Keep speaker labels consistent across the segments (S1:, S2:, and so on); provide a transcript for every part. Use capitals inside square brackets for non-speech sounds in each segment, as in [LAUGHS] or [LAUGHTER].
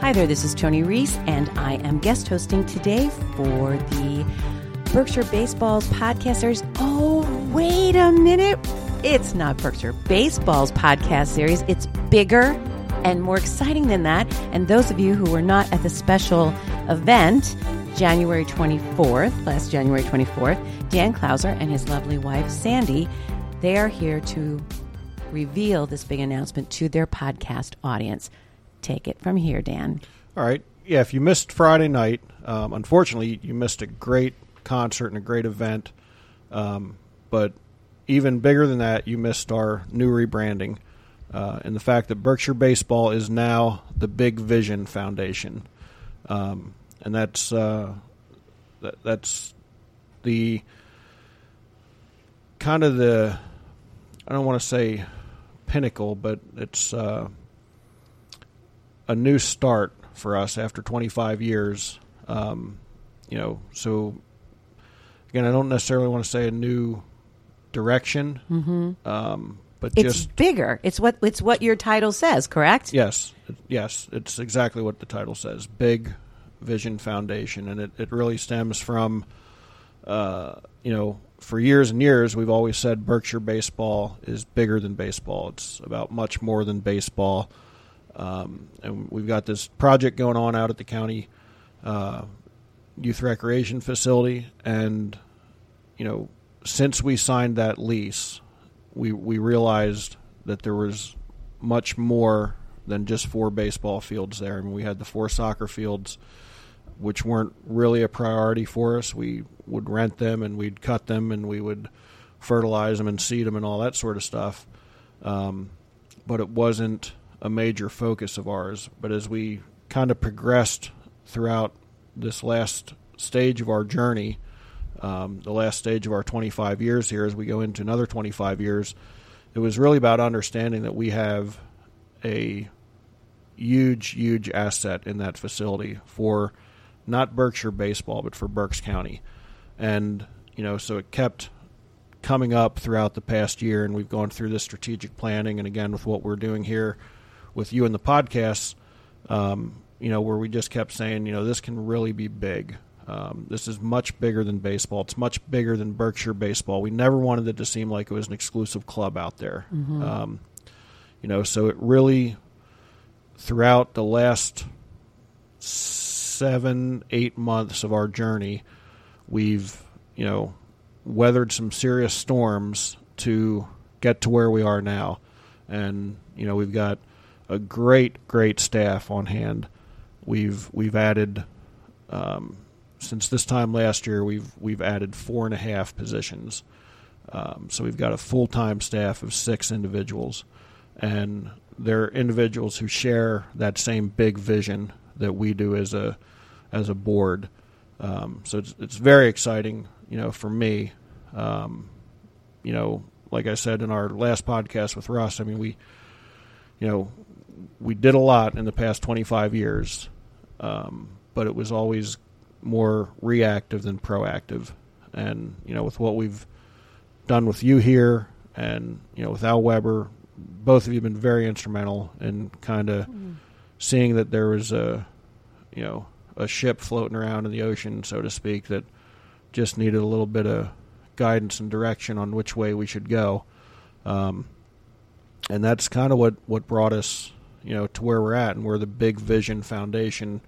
S1: Hi there, this is Tony Reese, and I am guest hosting today for the Berkshire Baseball's podcast series. Oh, wait a minute. It's not Berkshire Baseball's podcast series, it's bigger and more exciting than that. And those of you who were not at the special event, January 24th, last January 24th, Dan Klauser and his lovely wife, Sandy, they are here to reveal this big announcement to their podcast audience. Take it from here, Dan.
S2: All right. Yeah, if you missed Friday night, um, unfortunately, you missed a great concert and a great event. Um, but even bigger than that, you missed our new rebranding uh, and the fact that Berkshire Baseball is now the Big Vision Foundation. Um, and that's uh, that, that's the kind of the I don't want to say pinnacle, but it's uh, a new start for us after 25 years. Um, you know, so again, I don't necessarily want to say a new direction,
S1: Mm-hmm.
S2: um, but
S1: It's
S2: just
S1: bigger. It's what it's what your title says, correct?
S2: yes, yes, it's exactly what the title says: Big Vision Foundation, and it, it really stems from, uh, you know, for years and years we've always said Berkshire baseball is bigger than baseball. It's about much more than baseball, um, and we've got this project going on out at the county uh, youth recreation facility, and you know, since we signed that lease, we we realized that there was much more than just four baseball fields there. I mean, we had the four soccer fields, which weren't really a priority for us. We would rent them and we'd cut them and we would fertilize them and seed them and all that sort of stuff. Um, but it wasn't a major focus of ours. But as we kind of progressed throughout this last stage of our journey, um, the last stage of our 25 years here, as we go into another 25 years, it was really about understanding that we have a huge, huge asset in that facility for not Berkshire baseball, but for Berks County. And, you know, so it kept coming up throughout the past year, and we've gone through this strategic planning, and again, with what we're doing here with you and the podcasts, um, you know, where we just kept saying, you know, this can really be big. Um, this is much bigger than baseball. It's much bigger than Berkshire baseball. We never wanted it to seem like it was an exclusive club out there. Um, you know, so it really, throughout the last seven, eight months of our journey, we've, you know, weathered some serious storms to get to where we are now. And, you know, we've got a great, great staff on hand. We've we've added um, since this time last year. We've we've added four and a half positions. Um, so we've got a full time staff of six individuals, and they're individuals who share that same big vision that we do as a as a board. Um, so it's it's very exciting, you know, for me. Um, you know, like I said in our last podcast with Russ, I mean we, you know, we did a lot in the past 25 years, um, but it was always more reactive than proactive. And you know, with what we've done with you here, and you know, with Al Weber, both of you have been very instrumental in kind of seeing that there was a, you know, a ship floating around in the ocean, so to speak, that just needed a little bit of guidance and direction on which way we should go. Um, and that's kind of what, what brought us, you know, to where we're at, and where the Big Vision Foundation,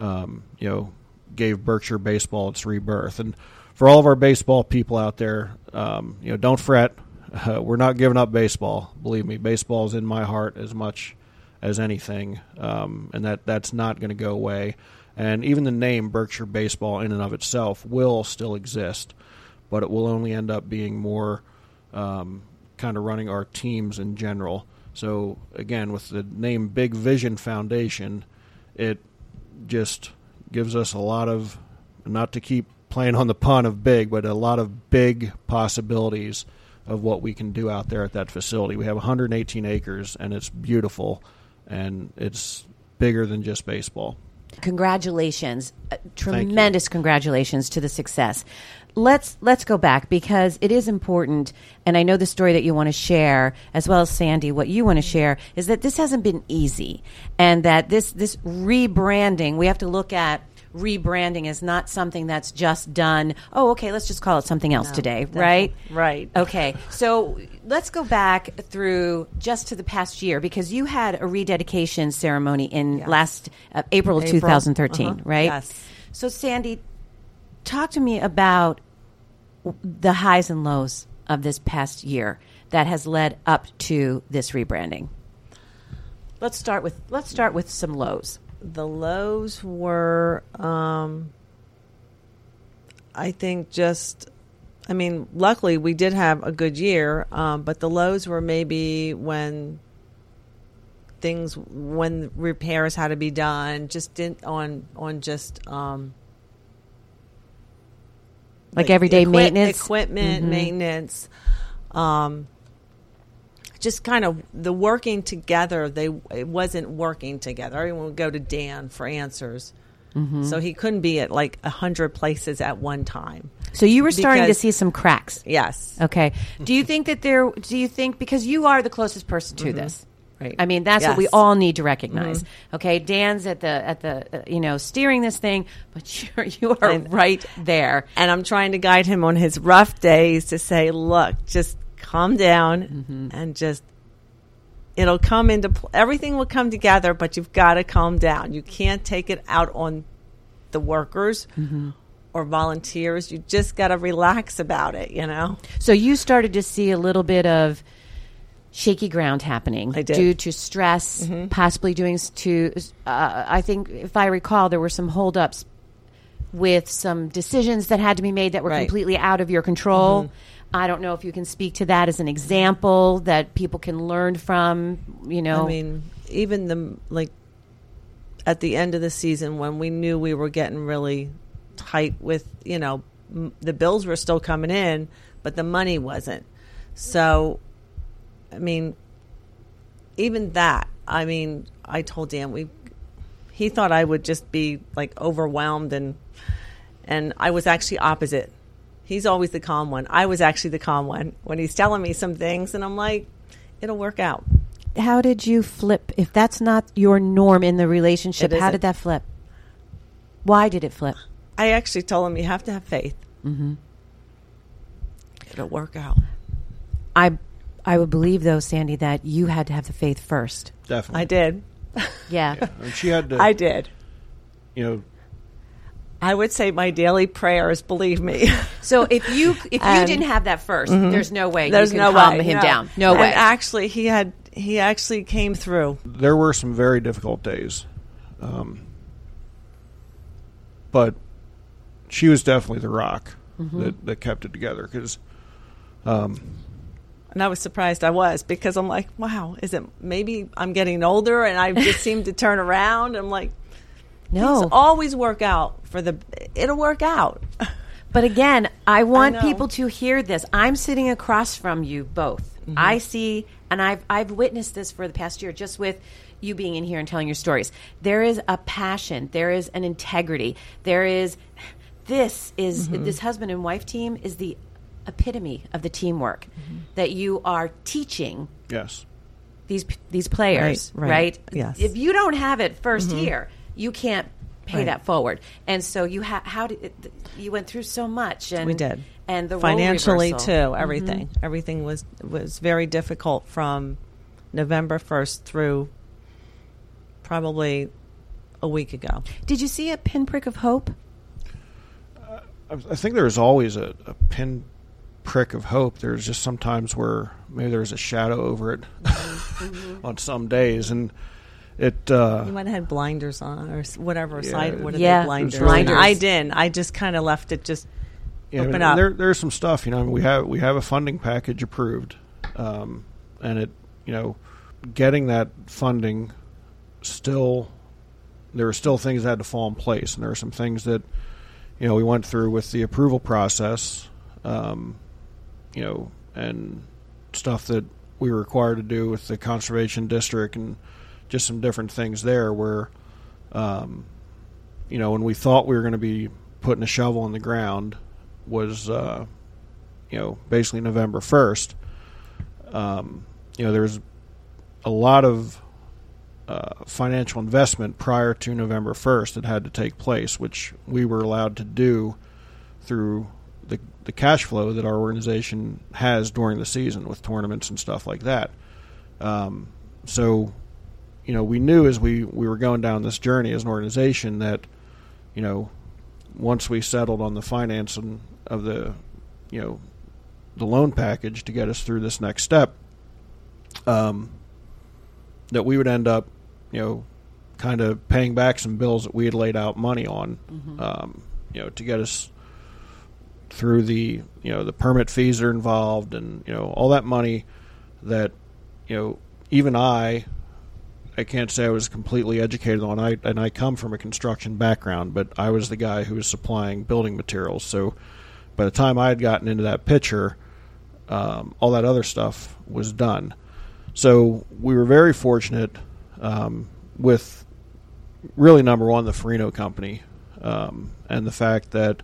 S2: um, you know, gave Berkshire baseball its rebirth. And for all of our baseball people out there, um, you know, don't fret. Uh, we're not giving up baseball. Believe me, baseball is in my heart as much as anything, um, and that that's not going to go away. And even the name Berkshire Baseball, in and of itself, will still exist, but it will only end up being more um, kind of running our teams in general. So again, with the name Big Vision Foundation, it just gives us a lot of not to keep playing on the pun of big, but a lot of big possibilities of what we can do out there at that facility. We have 118 acres, and it's beautiful, and it's bigger than just baseball.
S1: Congratulations, uh, tremendous congratulations to the success. Let's let's go back because it is important, and I know the story that you want to share, as well as Sandy. What you want to share is that this hasn't been easy, and that this this rebranding we have to look at rebranding is not something that's just done. Oh, okay, let's just call it something else today, right?
S3: Right.
S1: Okay, so let's go back through just to the past year because you had a rededication ceremony in
S3: Yes.
S1: last uh, April of
S3: April.
S1: 2013,
S3: Uh-huh.
S1: right?
S3: Yes.
S1: So, Sandy, talk to me about the highs and lows of this past year that has led up to this rebranding. Let's start with let's start with some lows.
S3: The lows were, um, I think, just. I mean, luckily we did have a good year, um, but the lows were maybe when things when repairs had to be done, just didn't on on just um,
S1: Like everyday
S3: equip-
S1: maintenance?
S3: equipment
S1: Mhm.
S3: maintenance. Um, just kind of the working together. They it wasn't working together. Everyone would go to Dan for answers,
S1: Mm-hmm.
S3: so he couldn't be at like a hundred places at one time.
S1: So you were starting to see some cracks.
S3: Yes,
S1: Okay. Do you think that there? Do you think because you are the closest person to this?
S3: Right.
S1: I mean, that's what we
S3: Mm-hmm.
S1: all need to recognize. Okay, Dan's at the at the uh, you know steering this thing, but [LAUGHS] you're you are
S3: I-
S1: right there.
S3: and I'm trying to guide him on his rough days to say, look, just calm down
S1: Mm-hmm.
S3: and just it'll come into pl- everything will come together, but you've got to calm down. You can't take it out on the workers
S1: Mm-hmm.
S3: or volunteers. You just got to relax about it, you know.
S1: So you started to see a little bit of shaky ground happening due to stress, possibly doing to. Uh, I think, if I recall, there were some holdups with some decisions that had to be made that were
S3: Right.
S1: completely out of your control. I don't know if you can speak to that as an example that people can learn from. You know,
S3: I mean, even the like at the end of the season when we knew we were getting really tight with, you know, m- the bills were still coming in, but the money wasn't. So, I mean, even that, I mean, I told Dan we he thought I would just be like overwhelmed and and I was actually opposite. He's always the calm one. I was actually the calm one when he's telling me some things and I'm like, it'll work out.
S1: how did you flip? If that's not your norm in the relationship, how did that flip? Why did it flip?
S3: I actually told him you have to have faith. Mm-hmm. It'll work out.
S1: I I would believe though, Sandy, that you had to have the faith first.
S2: Definitely.
S3: I did.
S1: Yeah.
S2: Yeah. And she had to,
S3: I did.
S2: you know,
S3: I would say my daily prayers. Believe me. [LAUGHS]
S1: So if you if you
S3: And-
S1: didn't have that 1st mm-hmm. there's no way
S3: There's
S1: you can
S3: no
S1: calm
S3: way.
S1: him
S3: no.
S1: down. No
S3: And
S1: way.
S3: actually, he had he actually came through.
S2: there were some very difficult days. Um, but she was definitely the rock mm-hmm. that, that kept it together because um,
S3: And I was surprised I was because I'm like, wow, is it maybe I'm getting older and I just seem to turn around? I'm like,
S1: no.
S3: things always work out for the. It'll work out.
S1: But again, I want
S3: know.
S1: people to hear this. I'm sitting across from you both.
S3: Mm-hmm.
S1: I see, and I've I've witnessed this for the past year, just with you being in here and telling your stories. There is a passion. There is an integrity. There is. This is
S3: Mm-hmm.
S1: this husband and wife team is the epitome of the teamwork
S3: Mm-hmm.
S1: that you are teaching
S2: yes,
S1: these these players,
S3: Right,
S1: right?
S3: right. Yes. Mm-hmm.
S1: If you don't have it 1st year, you can't pay
S3: Right.
S1: that forward. And so you ha- how did it, you went through so much and
S3: we did
S1: and the role
S3: financially
S1: reversal. Mm-hmm.
S3: too everything everything was was very difficult from november 1st through probably a week ago
S1: Did you see a pinprick of hope?
S2: Uh, I, I think there's always a, a pin prick of hope. There's just sometimes where maybe there's a shadow over it mm-hmm. [LAUGHS] Mm-hmm. on some days, and it. Uh,
S3: you might have had blinders on or whatever
S2: Yeah.
S3: side what are
S1: Yeah.
S3: they blinders,
S2: It really
S3: i didn't i just kind of left it just
S2: Yeah, I
S3: open
S2: mean,
S3: up.
S2: There, there's some stuff, you know. I mean, we have we have a funding package approved, um, and it, you know, getting that funding still, there were still things that had to fall in place, and there are some things that, you know, we went through with the approval process, um, you know, and stuff that we were required to do with the conservation district, and just some different things there where, um, you know, when we thought we were going to be putting a shovel in the ground, was uh, you know basically November first. Um, you know, there's a lot of uh, financial investment prior to November 1st that had to take place, which we were allowed to do through the, the cash flow that our organization has during the season with tournaments and stuff like that. Um, so, you know, we knew as we, we were going down this journey as an organization that, you know, once we settled on the financing of the, you know, the loan package to get us through this next step, um, that we would end up, you know, kind of paying back some bills that we had laid out money on,
S3: Mm-hmm.
S2: um, you know, to get us through the, you know, the permit fees are involved and, you know, all that money that, you know, even I, I can't say I was completely educated on. I and I come from a construction background, but I was the guy who was supplying building materials. So by the time I had gotten into that picture, um, all that other stuff was done. So we were very fortunate um, with really number one the Farino company um, and the fact that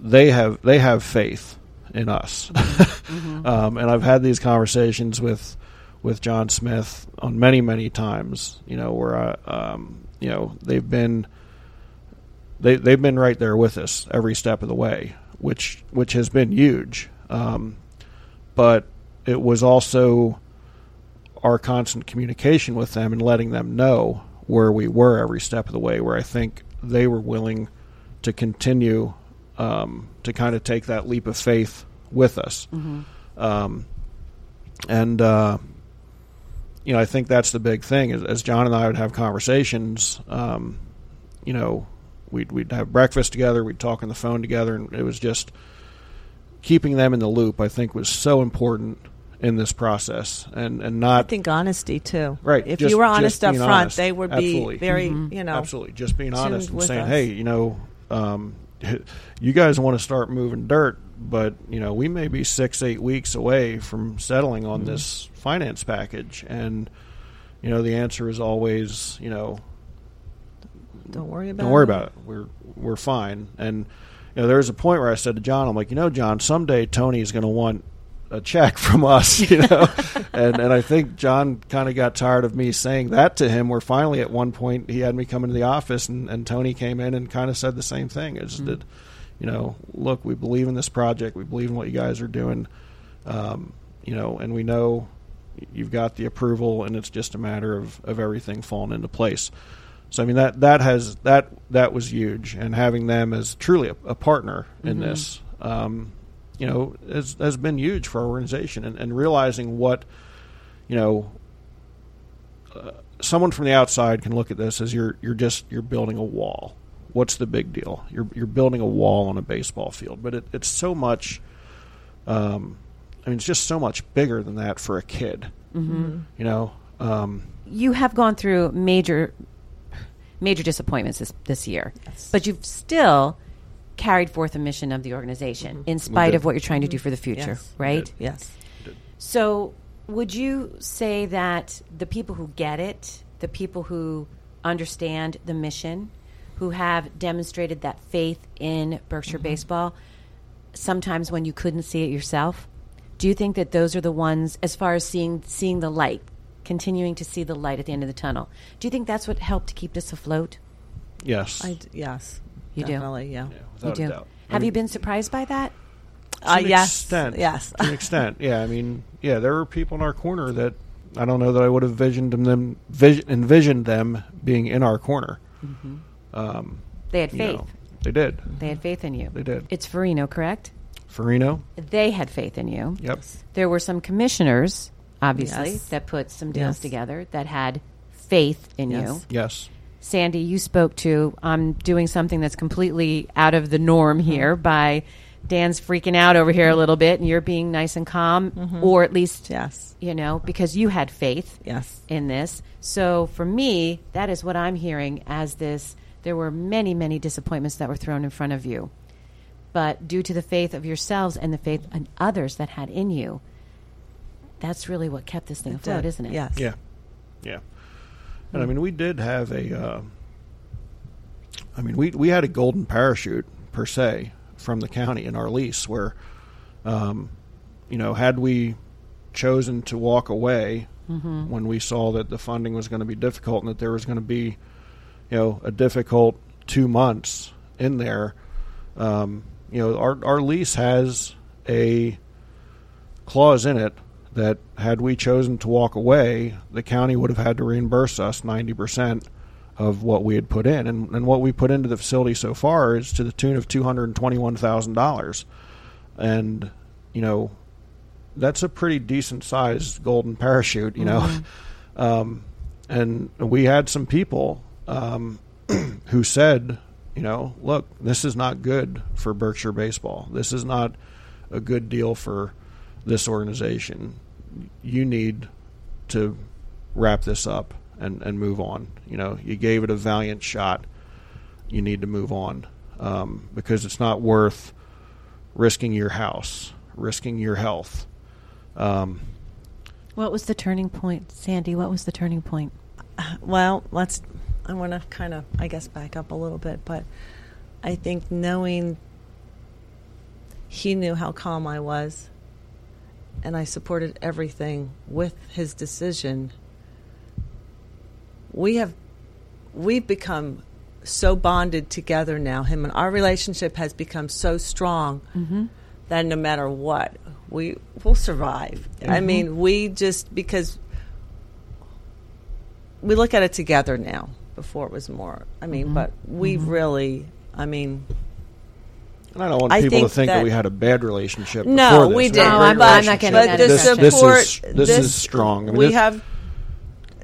S2: they have they have faith in us. [LAUGHS] um, and I've had these conversations with with John Smith on many many times. You know where I, um, you know they've been they they've been right there with us every step of the way, which which has been huge. Um, but it was also our constant communication with them and letting them know where we were every step of the way. Where I think they were willing to continue um, to kind of take that leap of faith with us. Um, and uh, you know, I think that's the big thing. As, as John and I would have conversations, um, you know, we'd we'd have breakfast together, we'd talk on the phone together, and it was just keeping them in the loop. I think was so important in this process, and and not.
S3: I think honesty too.
S2: Right,
S3: If
S2: just-
S3: you were honest up front,
S2: honest.
S3: they would
S2: Absolutely.
S3: be very,
S1: Mhm.
S3: you know,
S2: absolutely just being honest and saying,
S3: us.
S2: hey, you know, um, [LAUGHS] you guys want to start moving dirt, but you know, we may be six eight weeks away from settling on
S3: Mm-hmm.
S2: this finance package, and you know, the answer is always, you know,
S3: Don't worry about
S2: don't worry
S3: it.
S2: about it. We're we're fine. And you know, there was a point where I said to John, I'm like, you know, John, someday Tony is going to want a check [LAUGHS] from us, you know. [LAUGHS] and and I think John kind of got tired of me saying that to him. Where finally, at one point, he had me come into the office, and, and Tony came in and kind of said the same thing. Is that you know, look, we believe in this project. We believe in what you guys are doing. Um, you know, and we know you've got the approval, and it's just a matter of, of everything falling into place. So I mean that that has that that was huge, and having them as truly a, a partner in this, um, you know, has has been huge for our organization, and, and realizing what, you know, uh, someone from the outside can look at this as you're you're just you're building a wall. What's the big deal? You're you're building a wall on a baseball field, but it, it's so much. Um, I mean, it's just so much bigger than that for a kid.
S1: Mm-hmm.
S2: You know, um,
S1: You have gone through major, major disappointments this, this year,
S3: Yes.
S1: but you've still carried forth a mission of the organization in spite of what you're trying to do for the future,
S3: Yes.
S1: right?
S2: did.
S3: Yes.
S1: So, would you say that the people who get it, the people who understand the mission, who have demonstrated that faith in Berkshire baseball, sometimes when you couldn't see it yourself, do you think that those are the ones, as far as seeing seeing the light, continuing to see the light at the end of the tunnel? Do you think that's what helped to keep this afloat?
S2: yes,
S3: I d- yes.
S1: You do?
S3: definitely, Yeah.
S2: Yeah,
S1: You do.
S2: a doubt. I
S1: Have
S2: mean,
S1: you been surprised by that?
S2: to
S3: Uh,
S2: an
S3: yes.
S2: extent,
S3: Yes.
S2: to an extent. Yeah, I mean, yeah, there were people in our corner that I don't know that I would have visioned them, them vis- envisioned them being in our corner. Um,
S1: They had
S2: you
S1: faith.
S2: know, they did.
S1: They had faith in you.
S2: They did.
S1: It's Farino, correct?
S2: Farino.
S1: They had faith in you.
S2: Yep.
S1: There were some commissioners, obviously,
S3: Yes.
S1: that put some deals
S3: Yes.
S1: together that had faith in you.
S3: Yes.
S2: Yes.
S1: Sandy, you spoke to, I'm doing something that's completely out of the norm
S3: Mm-hmm.
S1: here by Dan's freaking out over here a little bit and you're being nice and calm, or at least,
S3: Mm-hmm. Yes.
S1: you know, because you had faith
S3: Yes.
S1: in this. So for me, that is what I'm hearing as this. There were many, many disappointments that were thrown in front of you. But due to the faith of yourselves and the faith in others that had in you, that's really what kept this thing
S3: It
S1: afloat,
S3: did.
S1: isn't it?
S3: Yes.
S2: Yeah. Yeah. And I mean, we did have a. Uh, I mean, we we had a golden parachute per se from the county in our lease, where, um, you know, had we chosen to walk away
S3: Mm-hmm.
S2: when we saw that the funding was going to be difficult and that there was going to be, you know, a difficult two months in there, um, you know, our our lease has a clause in it that had we chosen to walk away, the county would have had to reimburse us ninety percent of what we had put in, and, and what we put into the facility so far is to the tune of two hundred and twenty-one thousand dollars, and you know, that's a pretty decent sized golden parachute, you know, [LAUGHS] um, and we had some people um, [CLEARS THROAT] who said, you know, look, this is not good for Berkshire baseball. This is not a good deal for this organization. You need to wrap this up and, and move on. You know, you gave it a valiant shot. You need to move on um, because it's not worth risking your house, risking your health. Um,
S1: What was the turning point, Sandy? What was the turning point? [SIGHS]
S3: Well, let's. I want to kind of, I guess, back up a little bit, but I think knowing he knew how calm I was, and I supported everything with his decision. We have, we've become so bonded together now. Him and our relationship has become so strong mm-hmm. that no matter what, we will survive. I mm-hmm. mean, we just because we look at it together now. Before it was more. I mean, but we've really. I mean,
S2: and I don't want
S3: I
S2: people to
S3: think
S2: think that,
S3: that-
S2: we had a bad relationship.
S3: No,
S2: this.
S3: we
S2: had a
S3: didn't.
S1: No, I'm- I'm not
S2: relationship.
S1: getting
S3: but
S1: that
S3: the
S2: this, this
S3: support.
S2: is this, is strong. I mean,
S3: we
S2: this-
S3: have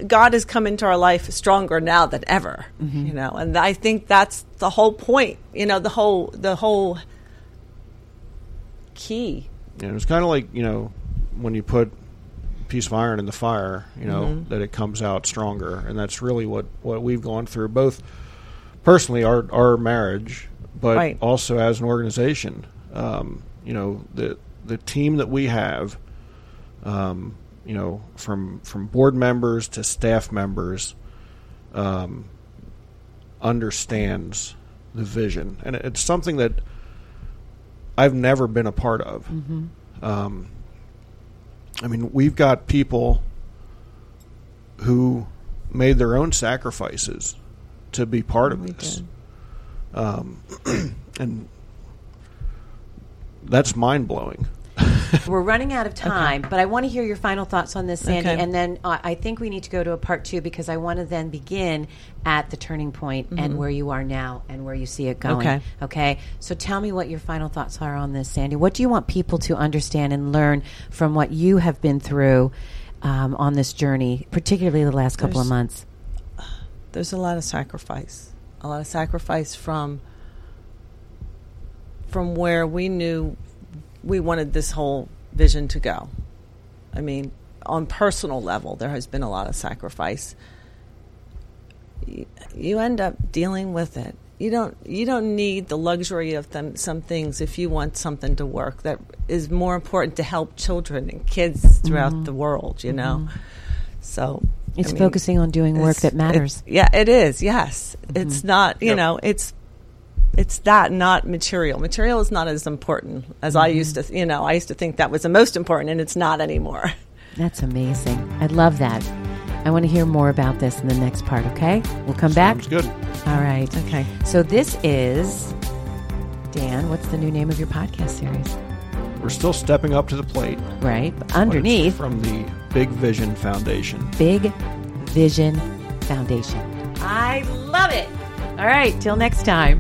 S3: God has come into our life stronger now than ever.
S2: Mm-hmm.
S3: You know, and I think that's the whole point. You know, the whole the whole key.
S2: you know, it's kind of like you know when you put a piece of iron in the fire, you know
S3: Mm-hmm.
S2: that it comes out stronger, and that's really what what we've gone through both personally our our marriage, but
S3: Right.
S2: also as an organization. Um, you know the the team that we have. Um, you know, from from board members to staff members, um, understands the vision, and it's something that I've never been a part of. Um, I mean, we've got people who made their own sacrifices to be part of this, um, [CLEARS THROAT] and that's mind blowing. [LAUGHS]
S1: We're running out of time, but I want to hear your final thoughts on this, Sandy,
S3: Okay.
S1: and then uh, I think we need to go to a part two because I want to then begin at the turning point and where you are now and where you see it going.
S3: Okay.
S1: Okay. So tell me what your final thoughts are on this, Sandy. What do you want people to understand and learn from what you have been through um, on this journey, particularly the last couple of months?
S3: There's a lot of sacrifice. A lot of sacrifice from from where we knew we wanted this whole vision to go. I mean, on personal level, there has been a lot of sacrifice. You, end up dealing with it. You don't. You don't need the luxury of them, some things if you want something to work. That is more important to help children and kids throughout mm-hmm. the world. You know, mm-hmm. so
S1: It's
S3: I mean,
S1: focusing on doing work that matters.
S3: it's- yeah, it is. Yes, mm-hmm. it's not. You
S2: Yep.
S3: know, it's it's that not material. Material is not as important as I mm-hmm. used to. You know, I used to think that was the most important, and it's not anymore. [LAUGHS]
S1: That's amazing. I love that. I want to hear more about this in the next part, okay? We'll come back.
S2: Sounds good.
S1: All right.
S3: Okay.
S1: So this is Dan, what's the new name of your podcast series?
S2: We're still stepping up to the plate.
S1: Right?
S2: but it's
S1: Underneath
S2: from the Big Vision Foundation.
S1: Big Vision Foundation. I love it. All right, till next time.